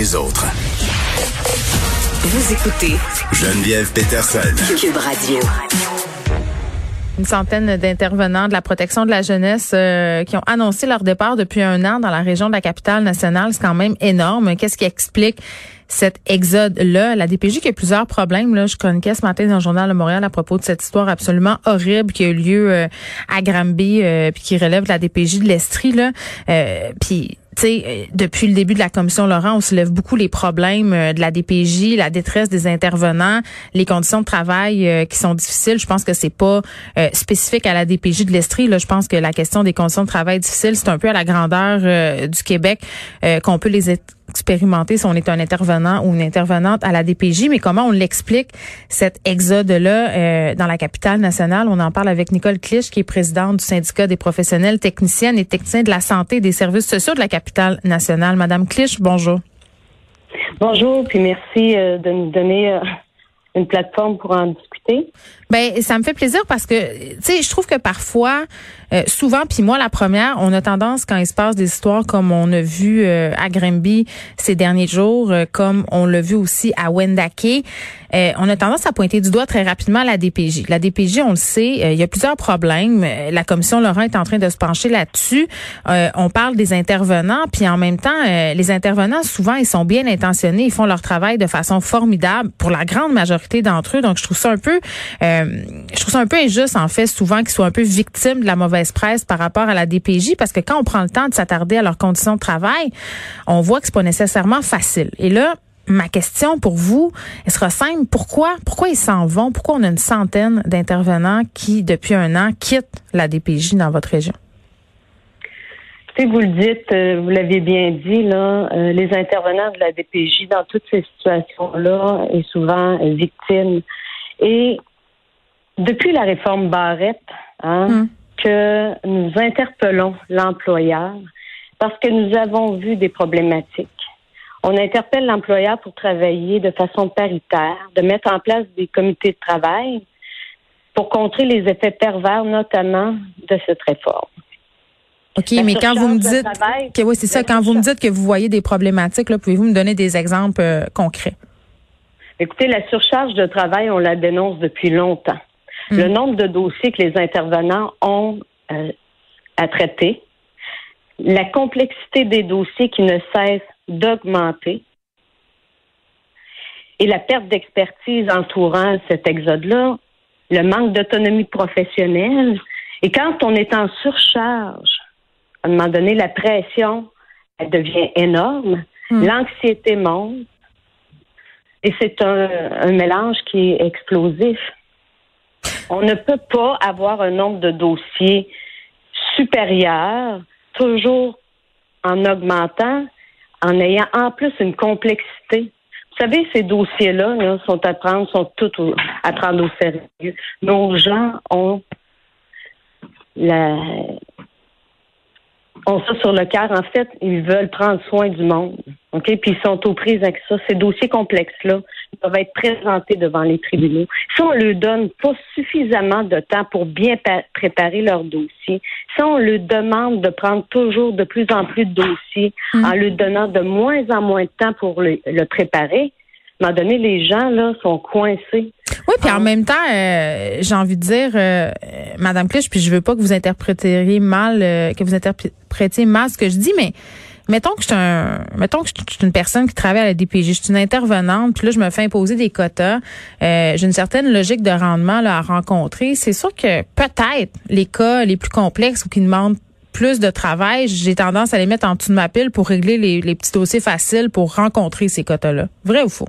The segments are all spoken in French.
les autres. Vous écoutez Geneviève Peterson. Cube Radio. Une centaine d'intervenants de la protection de la jeunesse euh, qui ont annoncé leur départ depuis un an dans la région de la capitale nationale. C'est quand même énorme. Qu'est-ce qui explique cet exode-là? La DPJ qui a plusieurs problèmes. Là. Je chroniquais ce matin dans le Journal de Montréal à propos de cette histoire absolument horrible qui a eu lieu euh, à Granby euh, puis qui relève de la DPJ de l'Estrie. Là. puis euh, depuis le début de la commission Laurent, on soulève beaucoup les problèmes euh, de la DPJ, la détresse des intervenants, les conditions de travail euh, qui sont difficiles. Je pense que c'est pas spécifique à la DPJ de l'Estrie. Là, je pense que la question des conditions de travail difficiles, c'est un peu à la grandeur du Québec qu'on peut les expérimenter si on est un intervenant ou une intervenante à la DPJ, mais comment on l'explique, cet exode-là euh, dans la capitale nationale? On en parle avec Nicole Clich, qui est présidente du syndicat des professionnels techniciennes et techniciens de la santé et des services sociaux de la capitale nationale. Madame Clich, bonjour. Bonjour, puis merci euh, de nous donner euh, une plateforme pour en discuter. Ben, ça me fait plaisir parce que, tu sais, je trouve que parfois, euh, souvent, puis moi, la première, on a tendance, quand il se passe des histoires comme on a vu euh, à Grimby ces derniers jours, euh, comme on l'a vu aussi à Wendake, on a tendance à pointer du doigt très rapidement la DPJ. La DPJ, on le sait, il y a plusieurs problèmes. La commission Laurent est en train de se pencher là-dessus. on parle des intervenants, puis en même temps, les intervenants, souvent, ils sont bien intentionnés, ils font leur travail de façon formidable pour la grande majorité d'entre eux. Donc, je trouve ça un peu, je trouve ça un peu injuste, en fait, souvent qu'ils soient un peu victimes de la mauvaise presse par rapport à la DPJ parce que quand on prend le temps de s'attarder à leurs conditions de travail, on voit que c'est pas nécessairement facile. Et là, ma question pour vous, elle sera simple. Pourquoi, pourquoi ils s'en vont? Pourquoi on a une centaine d'intervenants qui, depuis un an, quittent la DPJ dans votre région? Si vous le dites, euh, vous l'avez bien dit, là, euh, les intervenants de la DPJ dans toutes ces situations-là est souvent victimes. Et depuis la réforme Barrette, hein, hum que nous interpellons l'employeur parce que nous avons vu des problématiques. On interpelle l'employeur pour travailler de façon paritaire, de mettre en place des comités de travail pour contrer les effets pervers, notamment de cette réforme. OK, mais quand vous me dites que oui, c'est ça, quand vous me dites que vous voyez des problématiques, pouvez-vous me donner des exemples euh, concrets? Écoutez, la surcharge de travail, on la dénonce depuis longtemps. Le mm. nombre de dossiers que les intervenants ont euh, à traiter, la complexité des dossiers qui ne cesse d'augmenter et la perte d'expertise entourant cet exode-là, le manque d'autonomie professionnelle. Et quand on est en surcharge, à un moment donné, la pression, elle devient énorme, mm. l'anxiété monte, et c'est un mélange qui est explosif. On ne peut pas avoir un nombre de dossiers supérieur, toujours en augmentant, en ayant en plus une complexité. Vous savez, ces dossiers-là sont à prendre, sont tous à prendre au sérieux. Nos gens ont la, ont ça sur le cœur. En fait, ils veulent prendre soin du monde. OK? Puis ils sont aux prises avec ça. Ces dossiers complexes-là doivent être présentés devant les tribunaux. Si on leur donne pas suffisamment de temps pour bien préparer leur dossier, si on leur demande de prendre toujours de plus en plus de dossiers mmh. en leur donnant de moins en moins de temps pour le, préparer, à un moment donné, les gens là sont coincés. Oui, puis en ah. même temps, euh, j'ai envie de dire, euh, Madame Clich, puis je veux pas que vous interpréteriez mal, euh, que vous interprétiez mal ce que je dis, mais mettons que je suis un, mettons que je suis une personne qui travaille à la DPJ, je suis une intervenante, puis là je me fais imposer des quotas, j'ai une certaine logique de rendement là, à rencontrer. C'est sûr que peut-être les cas les plus complexes ou qui demandent plus de travail, j'ai tendance à les mettre en dessous de ma pile pour régler les, les petits dossiers faciles pour rencontrer ces quotas-là. Vrai ou faux?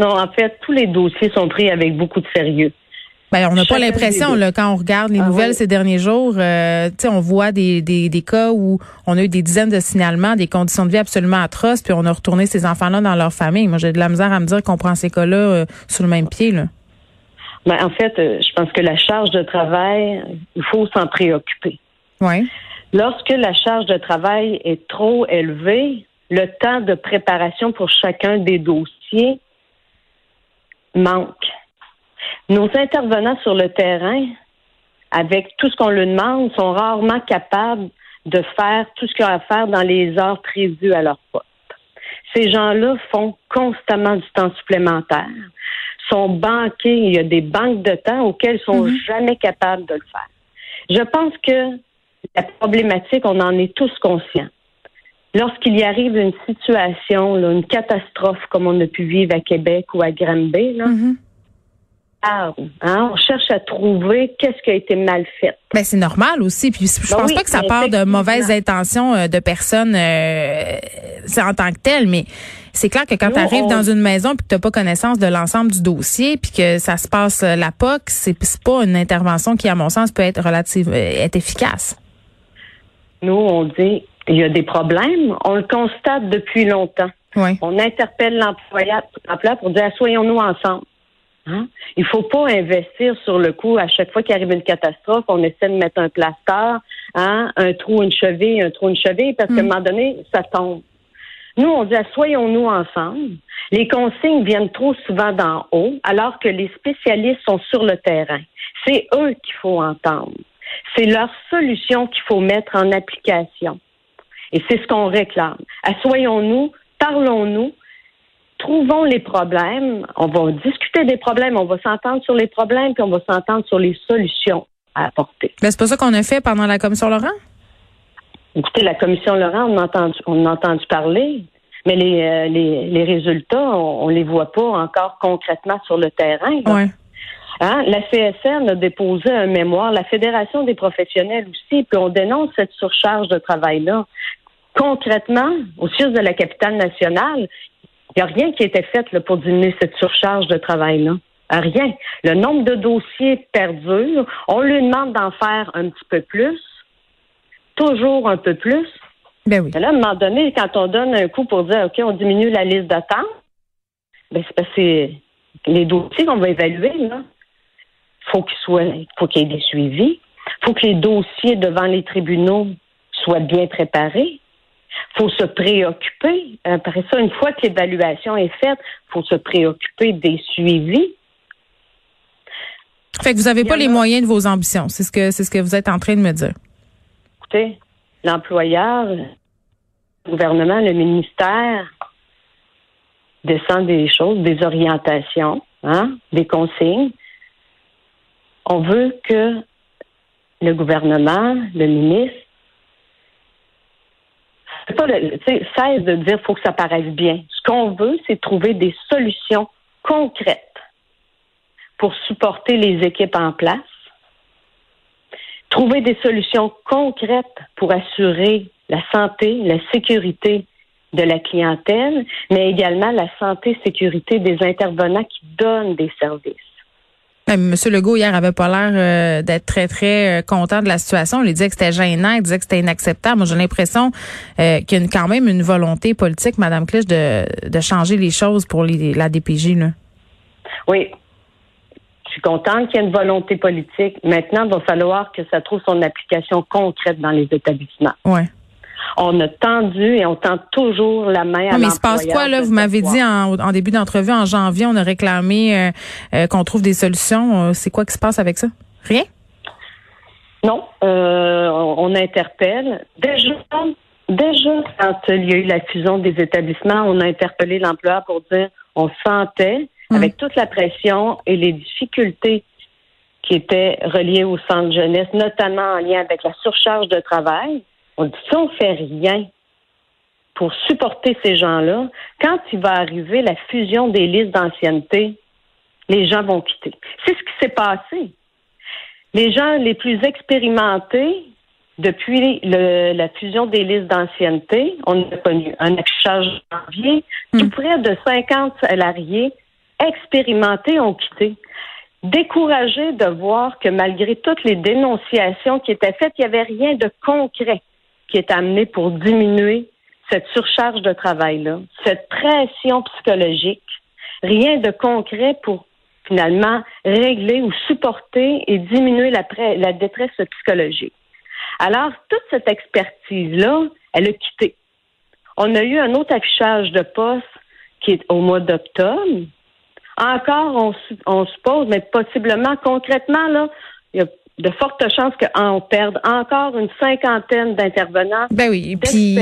Non, en fait, tous les dossiers sont pris avec beaucoup de sérieux. Ben, on n'a pas l'impression, quand on regarde les Ah nouvelles oui. ces derniers jours, euh, tu sais, on voit des, des, des cas où on a eu des dizaines de signalements, des conditions de vie absolument atroces, puis on a retourné ces enfants-là dans leur famille. Moi, j'ai de la misère à me dire qu'on prend ces cas-là euh, sur le même pied. Là. Ben, en fait, euh, je pense que la charge de travail, il faut s'en préoccuper. Ouais. Lorsque la charge de travail est trop élevée, le temps de préparation pour chacun des dossiers manque. Nos intervenants sur le terrain, avec tout ce qu'on leur demande, sont rarement capables de faire tout ce qu'ils ont à faire dans les heures prévues à leur poste. Ces gens-là font constamment du temps supplémentaire, sont banqués, il y a des banques de temps auxquelles ils sont jamais capables de le faire. Je pense que la problématique, on en est tous conscients. Lorsqu'il y arrive une situation, là, une catastrophe comme on a pu vivre à Québec ou à Granby, là, Mhm. ah, hein, on cherche à trouver qu'est-ce qui a été mal fait. Ben, c'est normal aussi. Puis je Ben pense oui, pas que ça part de mauvaises intentions euh, de personnes euh, en tant que telles, mais c'est clair que quand tu arrives on- dans une maison puis que tu pas connaissance de l'ensemble du dossier puis que ça se passe euh, la POC, c'est pas une intervention qui, à mon sens, peut être relative, être efficace. Nous, on dit il y a des problèmes, on le constate depuis longtemps. Oui. On interpelle l'employeur pour dire soyons-nous ensemble. Hein? Il faut pas investir sur le coup à chaque fois qu'il arrive une catastrophe, on essaie de mettre un plaster, hein? un trou, une cheville, un trou, une cheville, parce qu'à un moment donné, ça tombe. Nous, on dit soyons-nous ensemble. Les consignes viennent trop souvent d'en haut, alors que les spécialistes sont sur le terrain. C'est eux qu'il faut entendre. C'est leur solution qu'il faut mettre en application. Et c'est ce qu'on réclame. Assoyons-nous, parlons-nous, trouvons les problèmes, on va discuter des problèmes, on va s'entendre sur les problèmes, puis on va s'entendre sur les solutions à apporter. Ben, c'est pas ça qu'on a fait pendant la commission Laurent? Écoutez, la commission Laurent, on a entendu, on a entendu parler, mais les, euh, les, les résultats, on, on les voit pas encore concrètement sur le terrain. Ouais. Hein? La CSN a déposé un mémoire, la Fédération des professionnels aussi, puis on dénonce cette surcharge de travail-là. Concrètement, au siège de la capitale nationale, il n'y a rien qui a été fait là, pour diminuer cette surcharge de travail-là. Rien. Le nombre de dossiers perdure. On lui demande d'en faire un petit peu plus, toujours un peu plus. Ben oui. Mais là, à un moment donné, quand on donne un coup pour dire, OK, on diminue la liste d'attente, ben, c'est parce que les dossiers qu'on va évaluer, là. Faut qu'ils soient, faut qu'il y ait des suivis. Faut que les dossiers devant les tribunaux soient bien préparés. Faut se préoccuper. Après ça, une fois que l'évaluation est faite, faut se préoccuper des suivis. Fait que vous avez Il y pas les moyens de vos ambitions. C'est ce que c'est ce que vous êtes en train de me dire. Écoutez, l'employeur, le gouvernement, le ministère descend des choses, des orientations, hein, des consignes. On veut que le gouvernement, le ministre, c'est pas cesse de dire faut que ça paraisse bien. Ce qu'on veut, c'est trouver des solutions concrètes pour supporter les équipes en place, trouver des solutions concrètes pour assurer la santé, la sécurité de la clientèle, mais également la santé, sécurité des intervenants qui donnent des services. Monsieur Legault, hier, avait pas l'air euh, d'être très, très euh, content de la situation. Il disait que c'était gênant, il disait que c'était inacceptable. Moi, j'ai l'impression euh, qu'il y a une- quand même une volonté politique, Madame Clich, de, de changer les choses pour les, la DPJ. Là. Oui. Je suis contente qu'il y ait une volonté politique. Maintenant, il va falloir que ça trouve son application concrète dans les établissements. Ouais. On a tendu et on tend toujours la main à Non, mais il se passe quoi, là? Vous m'avez dit en, en début d'entrevue, en janvier, on a réclamé euh, euh, qu'on trouve des solutions. Euh, C'est quoi qui se passe avec ça? Rien? Non, euh, on, interpelle. Déjà, déjà, quand il y a eu la fusion des établissements, on a interpellé l'employeur pour dire on sentait, Mm. avec toute la pression et les difficultés qui étaient reliées au centre jeunesse, notamment en lien avec la surcharge de travail, On dit si on fait rien pour supporter ces gens-là, quand il va arriver la fusion des listes d'ancienneté, les gens vont quitter. C'est ce qui s'est passé. Les gens les plus expérimentés, depuis la fusion des listes d'ancienneté, on a connu un affichage janvier, tout hmm. près de 50 salariés expérimentés ont quitté. Découragés de voir que malgré toutes les dénonciations qui étaient faites, il n'y avait rien de concret qui est amené pour diminuer cette surcharge de travail-là, cette pression psychologique, rien de concret pour finalement régler ou supporter et diminuer la, la détresse psychologique. Alors, toute cette expertise-là, elle a quitté. On a eu un autre affichage de poste qui est au mois d'octobre. Encore, on, on suppose, mais possiblement, concrètement, là, il y a de fortes chances qu'on perde encore une cinquantaine d'intervenants. Ben oui, puis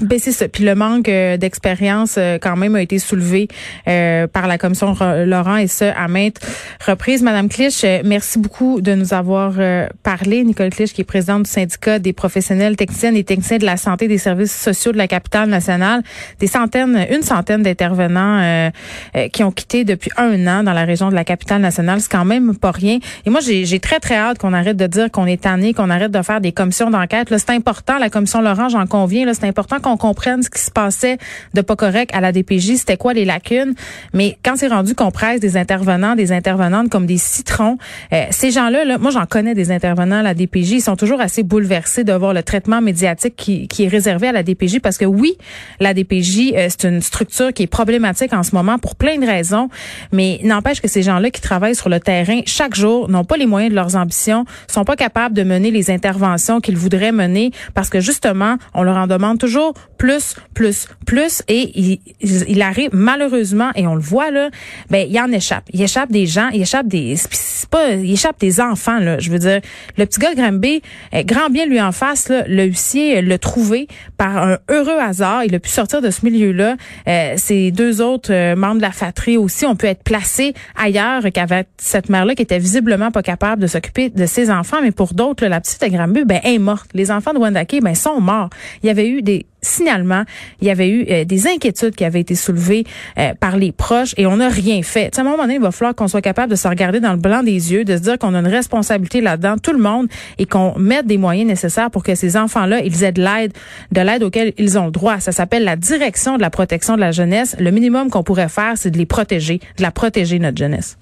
ben c'est ça. Puis le manque euh, d'expérience euh, quand même a été soulevé euh, par la commission Laurent et ce à maintes reprises. Madame Clich, merci beaucoup de nous avoir parlé. Nicole Clich, qui est présidente du syndicat des professionnels techniciennes et techniciens de la santé des services sociaux de la capitale nationale. Des centaines, une centaine d'intervenants qui ont quitté depuis un an dans la région de la capitale nationale. C'est quand même pas rien. Et moi, j'ai très très hâte qu'on arrête de dire qu'on est tanné, qu'on arrête de faire des commissions d'enquête. C'est important, la commission Laurent, j'en conviens. C'est important qu'on comprenne ce qui se passait de pas correct à la DPJ. C'était quoi les lacunes? Mais quand c'est rendu qu'on presse des intervenants, des intervenantes comme des citrons, euh, ces gens-là, là, moi j'en connais des intervenants à la DPJ, ils sont toujours assez bouleversés de voir le traitement médiatique qui, qui est réservé à la DPJ parce que oui, la DPJ, euh, c'est une structure qui est problématique en ce moment pour plein de raisons, mais n'empêche que ces gens-là qui travaillent sur le terrain chaque jour n'ont pas les moyens de leurs ambitions, sont pas capables de mener les interventions qu'ils voudraient mener parce que justement, on leur en demande toujours plus, plus, plus et il, il arrive malheureusement et on le voit là, ben il en échappe. Il échappe des gens, il échappe des c'est pas il échappe des enfants là, je veux dire le petit gars de eh, grand bien lui en face là, le huissier l'a trouvé par un heureux hasard, il a pu sortir de ce milieu-là. Euh, ces deux autres euh, membres de la fratrie aussi ont pu être placés ailleurs qu'avec cette mère là qui était visiblement pas capable de s'occuper de ses enfants, mais pour d'autres, la petite Granby, ben, est morte. Les enfants de Wendake, ben, sont morts. Il y avait eu des signalements, il y avait eu euh, des inquiétudes qui avaient été soulevées euh, par les proches et on n'a rien fait. à un moment donné, il va falloir qu'on soit capable de se regarder dans le blanc des yeux, de se dire qu'on a une responsabilité là-dedans, tout le monde, et qu'on mette des moyens nécessaires pour que ces enfants-là, ils aient de l'aide, de l'aide auquel ils ont le droit. Ça s'appelle la direction de la protection de la jeunesse. Le minimum qu'on pourrait faire, c'est de les protéger, de la protéger, notre jeunesse.